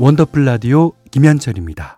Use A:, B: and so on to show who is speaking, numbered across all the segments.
A: 원더풀 라디오 김현철입니다.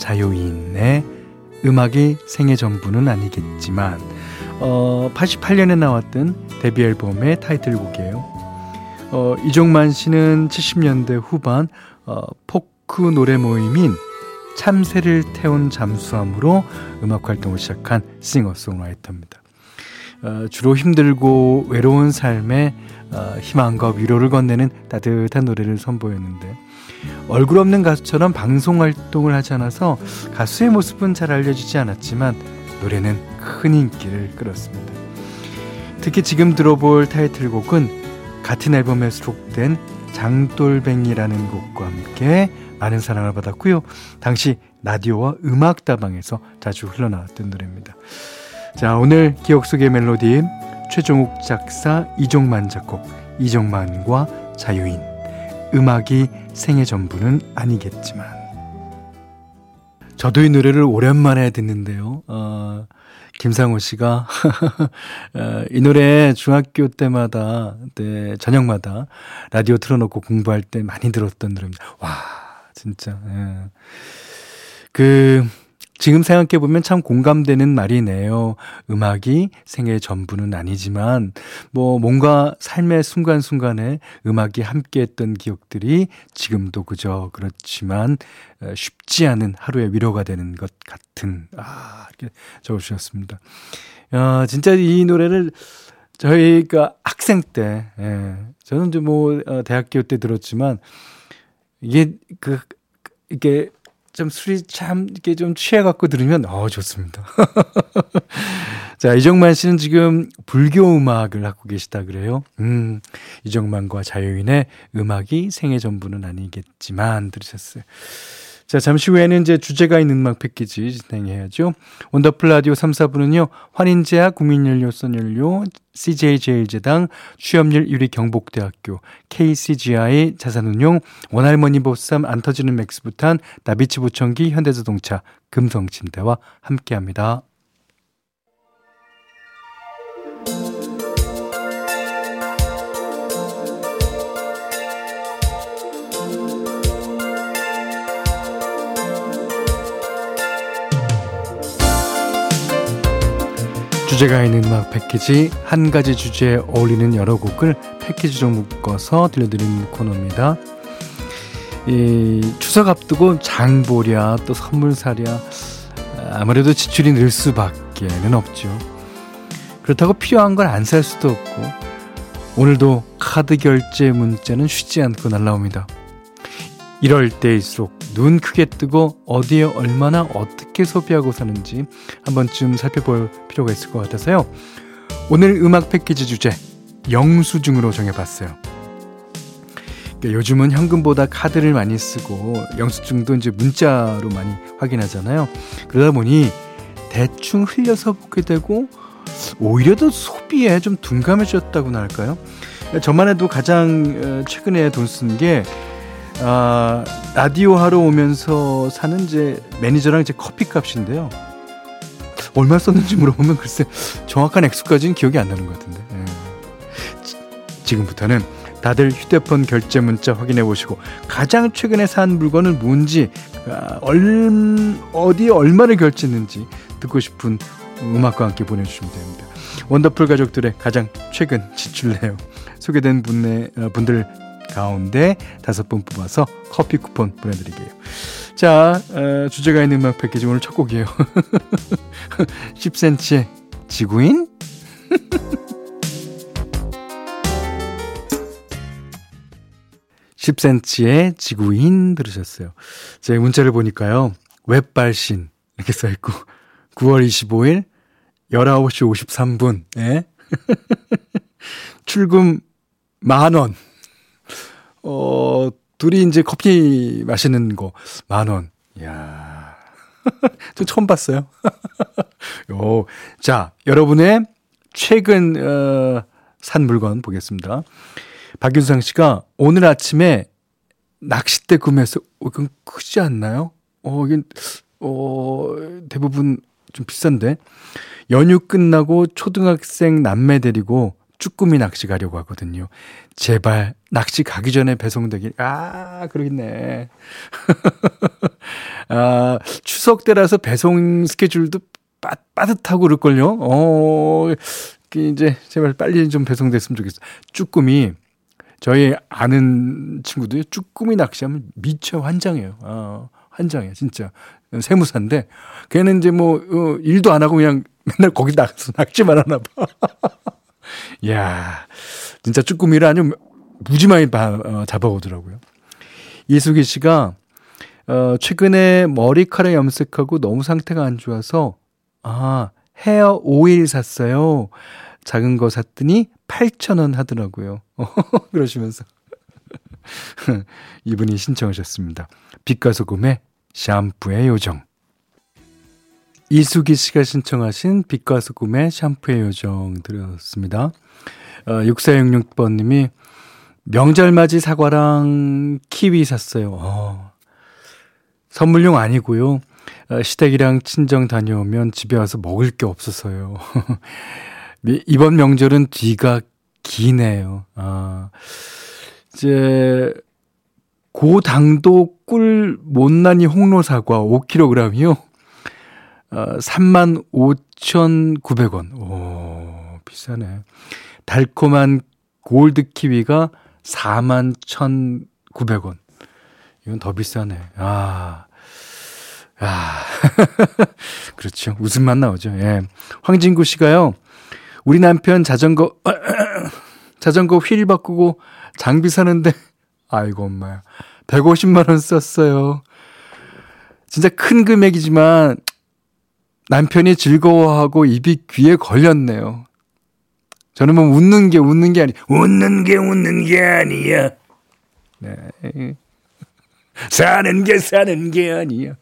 A: 자유인의 음악이 생애 전부는 아니겠지만 어, 88년에 나왔던 데뷔 앨범의 타이틀곡이에요. 어, 이종만 씨는 70년대 후반 어, 포크 노래 모임인 참새를 태운 잠수함으로 음악 활동을 시작한 싱어송라이터입니다. 어, 주로 힘들고 외로운 삶에 어, 희망과 위로를 건네는 따뜻한 노래를 선보였는데 얼굴 없는 가수처럼 방송 활동을 하지 않아서 가수의 모습은 잘 알려지지 않았지만 노래는 큰 인기를 끌었습니다. 특히 지금 들어볼 타이틀곡은 같은 앨범에 수록된 장돌뱅이라는 곡과 함께 많은 사랑을 받았고요. 당시 라디오와 음악다방에서 자주 흘러나왔던 노래입니다. 자, 오늘 기억 속의 멜로디 최종욱 작사, 이종만 작곡, 이종만과 자유인 음악이 생애 전부는 아니겠지만 저도 이 노래를 오랜만에 듣는데요. 어, 김상호 씨가 어, 이 노래 중학교 때마다 네, 저녁마다 라디오 틀어놓고 공부할 때 많이 들었던 노래입니다. 와 진짜 예. 그 지금 생각해보면 참 공감되는 말이네요. 음악이 생애의 전부는 아니지만, 뭐, 뭔가 삶의 순간순간에 음악이 함께 했던 기억들이 지금도 그저 그렇지만, 어, 쉽지 않은 하루의 위로가 되는 것 같은, 아, 이렇게 적어주셨습니다. 야, 진짜 이 노래를 저희가 학생 때, 예, 저는 이제 뭐, 어, 대학교 때 들었지만, 이게, 그, 이게, 좀 술이 참 이렇게 좀 취해갖고 들으면 어 좋습니다. 자 이정만 씨는 지금 불교 음악을 하고 계시다 그래요. 음 이정만과 자유인의 음악이 생애 전부는 아니겠지만 들으셨어요. 자, 잠시 후에는 이제 주제가 있는 음악 패키지 진행해야죠. 원더풀 라디오 3, 4부는요, 환인제약, 국민연료, 선연료, CJ제일제당, 취업률 1위 경북대학교, KCGI 자산운용, 원할머니 보쌈, 안 터지는 맥스부탄, 나비치 보청기, 현대자동차, 금성침대와 함께 합니다. 주제가 있는 음악 패키지 한 가지 주제에 어울리는 여러 곡을 패키지로 묶어서 들려드리는 코너입니다. 이 추석 앞두고 장보랴 또 선물사랴 아무래도 지출이 늘 수밖에는 없죠. 그렇다고 필요한 걸 안 살 수도 없고 오늘도 카드 결제 문자는 쉬지 않고 날라옵니다. 이럴 때일수록 눈 크게 뜨고 어디에 얼마나 어떻게 소비하고 사는지 한 번쯤 살펴볼 필요가 있을 것 같아서요. 오늘 음악 패키지 주제 영수증으로 정해봤어요. 그러니까 요즘은 현금보다 카드를 많이 쓰고 영수증도 이제 문자로 많이 확인하잖아요. 그러다 보니 대충 흘려서 보게 되고 오히려 더 소비에 좀 둔감해졌다고나 할까요? 저만 해도 가장 어, 최근에 돈 쓴 게 아, 라디오 하러 오면서 사는 제 매니저랑 제 커피 값인데요. 얼마 썼는지 물어보면 글쎄 정확한 액수까지는 기억이 안 나는 것 같은데. 예. 지금부터는 다들 휴대폰 결제 문자 확인해 보시고 가장 최근에 산 물건은 뭔지 아, 얼, 어디에 얼마를 결제했는지 듣고 싶은 음악과 함께 보내주시면 됩니다. 원더풀 가족들의 가장 최근 지출 내용 소개된 분의, 어, 분들 가운데 다섯 분 뽑아서 커피 쿠폰 보내드릴게요. 자, 어, 주제가 있는 음악 패키지 오늘 첫 곡이에요. 10cm의 지구인? 10cm의 지구인 들으셨어요. 제 문자를 보니까요. 웹발신 이렇게 써있고 9월 25일 19시 53분 예? 출금 만원 어 둘이 이제 커피 마시는 거 만 원. 이야. 저 처음 봤어요. 요, 자 여러분의 최근 어, 산 물건 보겠습니다. 박윤상 씨가 오늘 아침에 낚싯대 구매해서 어, 이건 크지 않나요? 어, 이게 어, 대부분 좀 비싼데. 연휴 끝나고 초등학생 남매 데리고 쭈꾸미 낚시 가려고 하거든요. 제발 낚시 가기 전에 배송되길. 아, 그러겠네. 아, 추석 때라서 배송 스케줄도 빠, 빠듯하고 그럴걸요. 어, 이제 제발 빨리 좀 배송됐으면 좋겠어. 쭈꾸미 저희 아는 친구들이 쭈꾸미 낚시하면 미쳐 환장해요. 아, 환장해, 진짜. 세무사인데, 걔는 이제 뭐, 어, 일도 안 하고 그냥 맨날 거기 나가서 낚시만 하나 봐. 이야, 진짜 쭈꾸미를 아주 무지 많이 봐, 어, 잡아오더라고요. 이수기 씨가, 어, 최근에 머리카락 염색하고 너무 상태가 안 좋아서, 아, 헤어 오일 샀어요. 작은 거 샀더니 8,000원 하더라고요. 그러시면서. 이분이 신청하셨습니다. 빛과 소금의 샴푸의 요정. 이수기 씨가 신청하신 빛과 소금의 샴푸의 요정 들었습니다. 어, 6466번님이 명절 맞이 사과랑 키위 샀어요. 어, 선물용 아니고요. 어, 시댁이랑 친정 다녀오면 집에 와서 먹을 게 없어서요. 이번 명절은 뒤가 기네요. 아, 이제, 고당도 꿀 못난이 홍로 사과 5kg이요. 어, 35,900원. 오, 비싸네. 달콤한 골드 키위가 41,900원. 이건 더 비싸네. 아. 아. 그렇죠. 웃음만 나오죠. 예. 황진구 씨가요. 우리 남편 자전거 자전거 휠 바꾸고 장비 사는데 아이고 엄마야 150만 원 썼어요. 진짜 큰 금액이지만 남편이 즐거워하고 입이 귀에 걸렸네요. 저는 뭐 웃는 게 웃는 게 아니 웃는 게 웃는 게 아니야. 네. 사는 게 사는 게 아니야.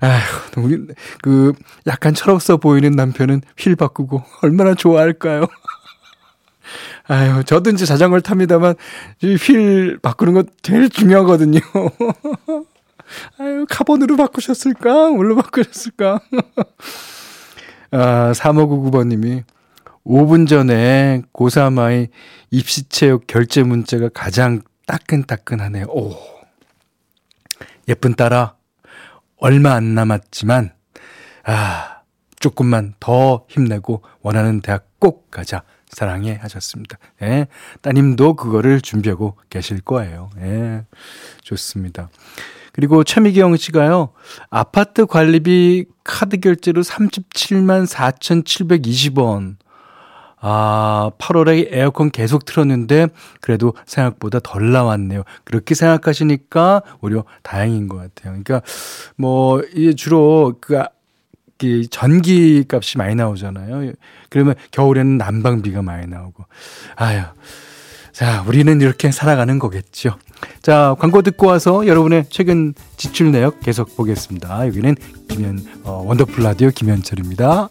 A: 아휴, 우리, 그, 약간 철없어 보이는 남편은 휠 바꾸고 얼마나 좋아할까요? 저도 이제 자전거를 탑니다만, 휠 바꾸는 거 제일 중요하거든요. 아유, 카본으로 바꾸셨을까? 뭘로 바꾸셨을까? 아, 3599번님이 5분 전에 고3 아이 입시체육 결제 문자가 가장 따끈따끈하네요. 오. 예쁜 딸아, 얼마 안 남았지만, 아, 조금만 더 힘내고 원하는 대학 꼭 가자. 사랑해 하셨습니다. 예. 따님도 그거를 준비하고 계실 거예요. 예. 좋습니다. 그리고 최미경 씨가요, 아파트 관리비 카드 결제로 37만 4,720원. 아, 8월에 에어컨 계속 틀었는데 그래도 생각보다 덜 나왔네요. 그렇게 생각하시니까 오히려 다행인 것 같아요. 그러니까 뭐 이게 주로 그 전기 값이 많이 나오잖아요. 그러면 겨울에는 난방비가 많이 나오고. 아유. 자, 우리는 이렇게 살아가는 거겠죠. 자, 광고 듣고 와서 여러분의 최근 지출 내역 계속 보겠습니다. 여기는 김현, 어, 원더풀 라디오 김현철입니다.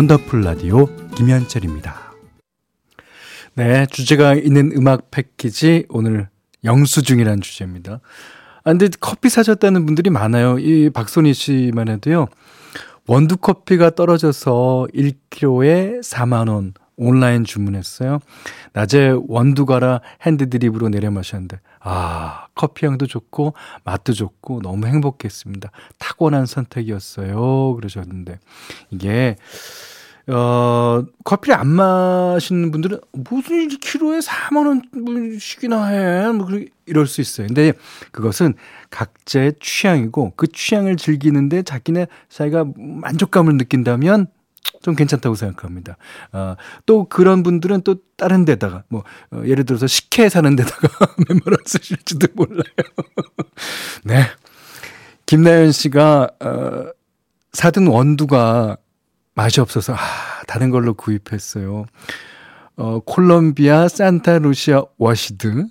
A: 원더풀 라디오 김현철입니다. 네, 주제가 있는 음악 패키지 오늘 영수증이라는 주제입니다. 아, 근데 커피 사셨다는 분들이 많아요. 이 박선희 씨만 해도요. 원두 커피가 떨어져서 1kg에 4만 원. 온라인 주문했어요. 낮에 원두 갈아 핸드드립으로 내려 마셨는데, 아, 커피 향도 좋고, 맛도 좋고, 너무 행복했습니다. 타고난 선택이었어요. 그러셨는데, 이게, 어, 커피를 안 마시는 분들은 무슨 키로에 4만 원씩이나 해. 뭐, 이럴 수 있어요. 근데 그것은 각자의 취향이고 그 취향을 즐기는데 자기네 자기가 만족감을 느낀다면 좀 괜찮다고 생각합니다. 어, 또 그런 분들은 또 다른 데다가 뭐 어, 예를 들어서 식혜 사는 데다가 원 쓰실지도 몰라요. 네. 김나연 씨가 어, 사둔 원두가 맛이 없어서 아, 다른 걸로 구입했어요. 어, 콜롬비아 산타루시아 washed,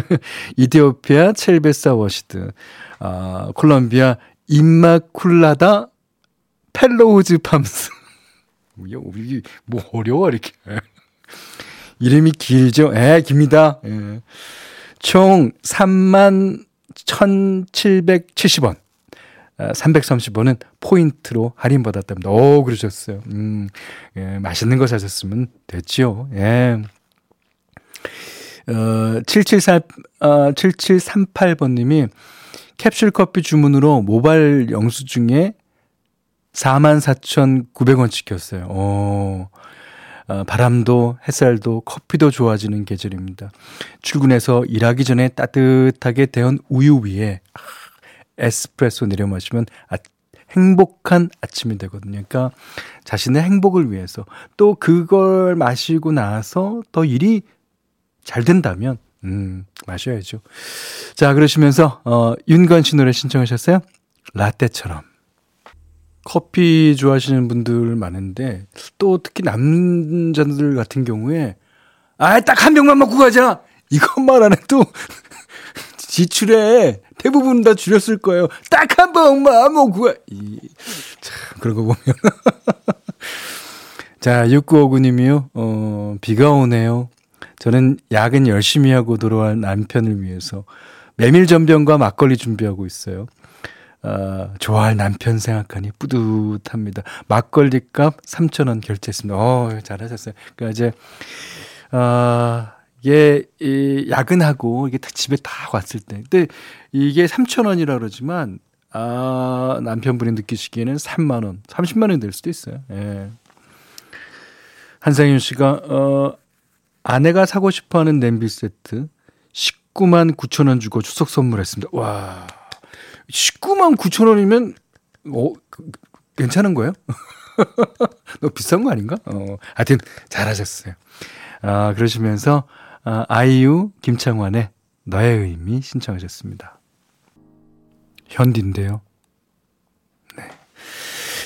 A: 이디오피아 첼베사 washed, 아, 콜롬비아 임마쿨라다 Fellows Farms. 이게 뭐 어려워 이렇게. 이름이 길죠? 예, 깁니다. 예. 총 3만 1,770원. 330원은 포인트로 할인받았답니다. 오, 그러셨어요. 음, 예, 맛있는 거 사셨으면 됐죠. 예. 어, 774, 어, 7738번님이 캡슐 커피 주문으로 모바일 영수증에 44,900원 찍혔어요. 오. 어, 바람도 햇살도 커피도 좋아지는 계절입니다. 출근해서 일하기 전에 따뜻하게 데운 우유 위에 에스프레소 내려 마시면 아, 행복한 아침이 되거든요. 그러니까 자신의 행복을 위해서 또 그걸 마시고 나서 더 일이 잘 된다면 음, 마셔야죠. 자, 그러시면서 어 윤건 씨 노래 신청하셨어요? 라떼처럼. 커피 좋아하시는 분들 많은데 또 특히 남자들 같은 경우에 아, 딱 한 병만 먹고 가자. 이것만 안 해도 지출에 대부분 다 줄였을 거예요. 딱한 번만 먹고 가. 이, 참, 거 보면. 자, 6959님이요. 어, 비가 오네요. 저는 야근 열심히 하고 돌아갈 남편을 위해서 메밀 전병과 막걸리 준비하고 있어요. 어, 좋아할 남편 생각하니 뿌듯합니다. 막걸리 값 3,000원 결제했습니다. 어, 잘하셨어요. 그러니까 이제, 어, 이게, 이, 야근하고, 이게 집에 다 왔을 때. 근데 이게 3,000원이라 그러지만, 아, 남편분이 느끼시기에는 3만원, 30만원이 될 수도 있어요. 예. 한상윤 씨가, 어, 아내가 사고 싶어 하는 냄비 세트 19만 9천 원 주고 추석 선물했습니다. 와. 19만 9천 원이면 어 그, 괜찮은 거예요? 너무 비싼 거 아닌가? 어, 하여튼 잘하셨어요. 아, 그러시면서 아, 아이유 김창완의 너의 의미 신청하셨습니다. 현디인데요. 네.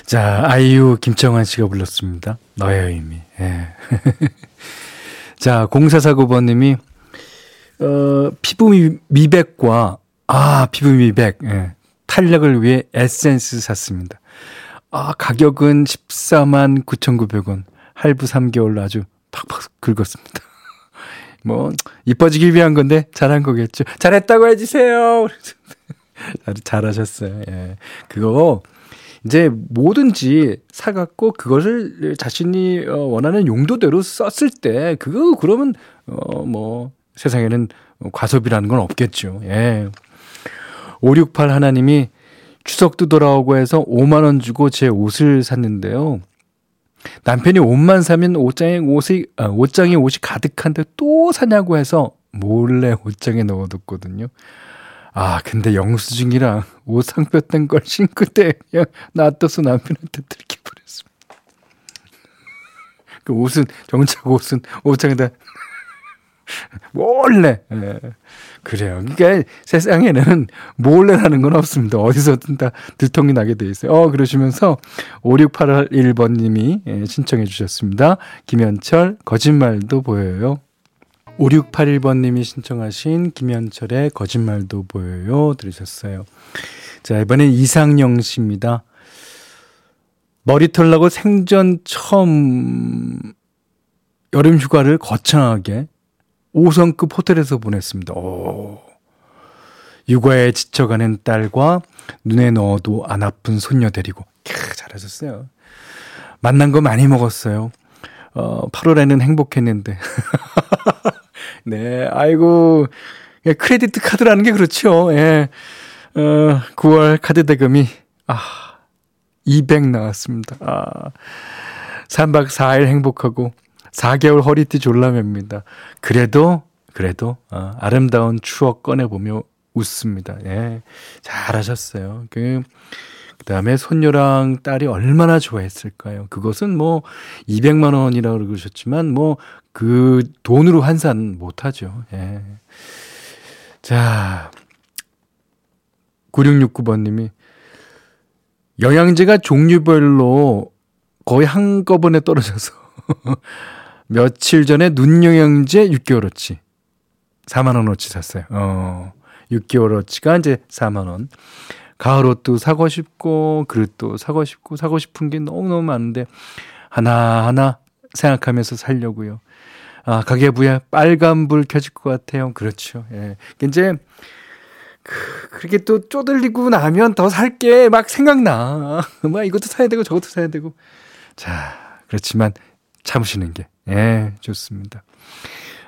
A: 자, 아이유 김창완 씨가 불렀습니다. 너의 의미. 예. 자, 0449번님이 어, 피부 미백과 아, 피부 미백. 예. 탄력을 위해 에센스 샀습니다. 아, 가격은 14만 9,900원. 할부 3개월로 아주 팍팍 긁었습니다. 뭐, 이뻐지기 위한 건데, 잘한 거겠죠. 잘했다고 해주세요. 잘하셨어요. 예. 그거, 이제 뭐든지 사갖고 그것을 자신이 어, 원하는 용도대로 썼을 때, 그거, 그러면, 어, 뭐, 세상에는 과소비라는 건 없겠죠. 예. 568 하나님이 추석도 돌아오고 해서 5만원 주고 제 옷을 샀는데요. 남편이 옷만 사면 옷장에 옷이, 아, 옷장에 옷이 가득한데 또 사냐고 해서 몰래 옷장에 넣어뒀거든요. 아, 근데 영수증이랑 옷 상표 뗀걸 싱크대에 그냥 놔둬서 남편한테 들켜버렸습니다. 그 옷은, 정작 옷은 옷장에다 몰래. 예. 그래요. 그러니까 세상에는 몰래라는 건 없습니다. 어디서든 다 들통이 나게 돼 있어요. 어, 그러시면서 5681번님이 예, 신청해 주셨습니다. 김현철, 거짓말도 보여요. 5681번님이 신청하신 김현철의 거짓말도 보여요. 들으셨어요. 자, 이번엔 이상영 씨입니다. 머리털 나고 생전 처음 여름 휴가를 거창하게 5성급 호텔에서 보냈습니다. 오. 육아에 지쳐가는 딸과 눈에 넣어도 안 아픈 손녀 데리고. 캬, 잘하셨어요. 맛난 거 많이 먹었어요. 어, 8월에는 행복했는데. 네, 아이고, 예, 크레디트 카드라는 게 그렇죠. 예. 어, 9월 카드 대금이, 아, 200 나왔습니다. 아, 3박 4일 행복하고, 4개월 허리띠 졸라맵니다. 그래도, 그래도, 어, 아름다운 추억 꺼내보며 웃습니다. 예. 잘하셨어요. 그, 그 다음에 손녀랑 딸이 얼마나 좋아했을까요? 그것은 뭐 200만 원이라고 그러셨지만 뭐 그 돈으로 환산 못하죠. 예. 자, 9669번님이 영양제가 종류별로 거의 한꺼번에 떨어져서 며칠 전에 눈 영양제 6개월어치 4만 원어치 샀어요. 어, 6개월어치가 이제 4만 원. 가을 옷도 사고 싶고 그릇도 사고 싶고 사고 싶은 게 너무너무 많은데 하나하나 생각하면서 살려고요. 아, 가계부에 빨간불 켜질 것 같아요. 그렇죠. 예. 이제 그, 그렇게 또 쪼들리고 나면 더 살 게 막 생각나. 막 이것도 사야 되고 저것도 사야 되고. 자, 그렇지만 참으시는 게, 예, 좋습니다.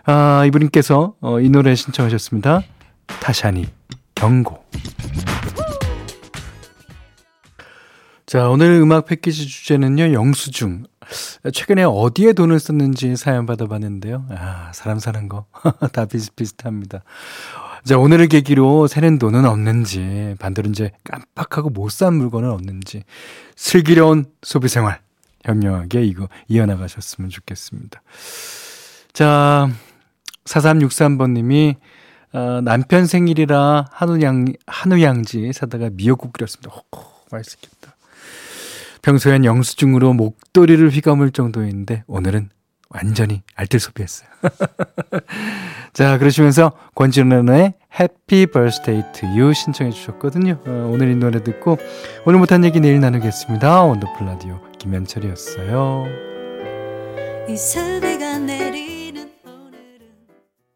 A: 아, 이분께서 어, 이 노래 신청하셨습니다. 타샤니, 경고. 자, 오늘 음악 패키지 주제는요, 영수증. 최근에 어디에 돈을 썼는지 사연 받아봤는데요. 아, 사람 사는 거. 다 비슷비슷합니다. 자, 오늘을 계기로 새는 돈은 없는지, 반대로 이제 깜빡하고 못 산 물건은 없는지, 슬기로운 소비 생활, 현명하게 이거 이어나가셨으면 좋겠습니다. 자, 4363번님이, 어, 남편 생일이라 한우양, 한우양지 사다가 미역국 끓였습니다. 호, 맛있겠다. 평소엔 영수증으로 목도리를 휘감을 정도인데 오늘은 완전히 알뜰 소비했어요. 자, 그러시면서 권진원의 Happy Birthday to You 신청해 주셨거든요. 어, 오늘 이 노래 듣고 오늘 못한 얘기 내일 나누겠습니다. 원더풀 라디오 김현철이었어요. 이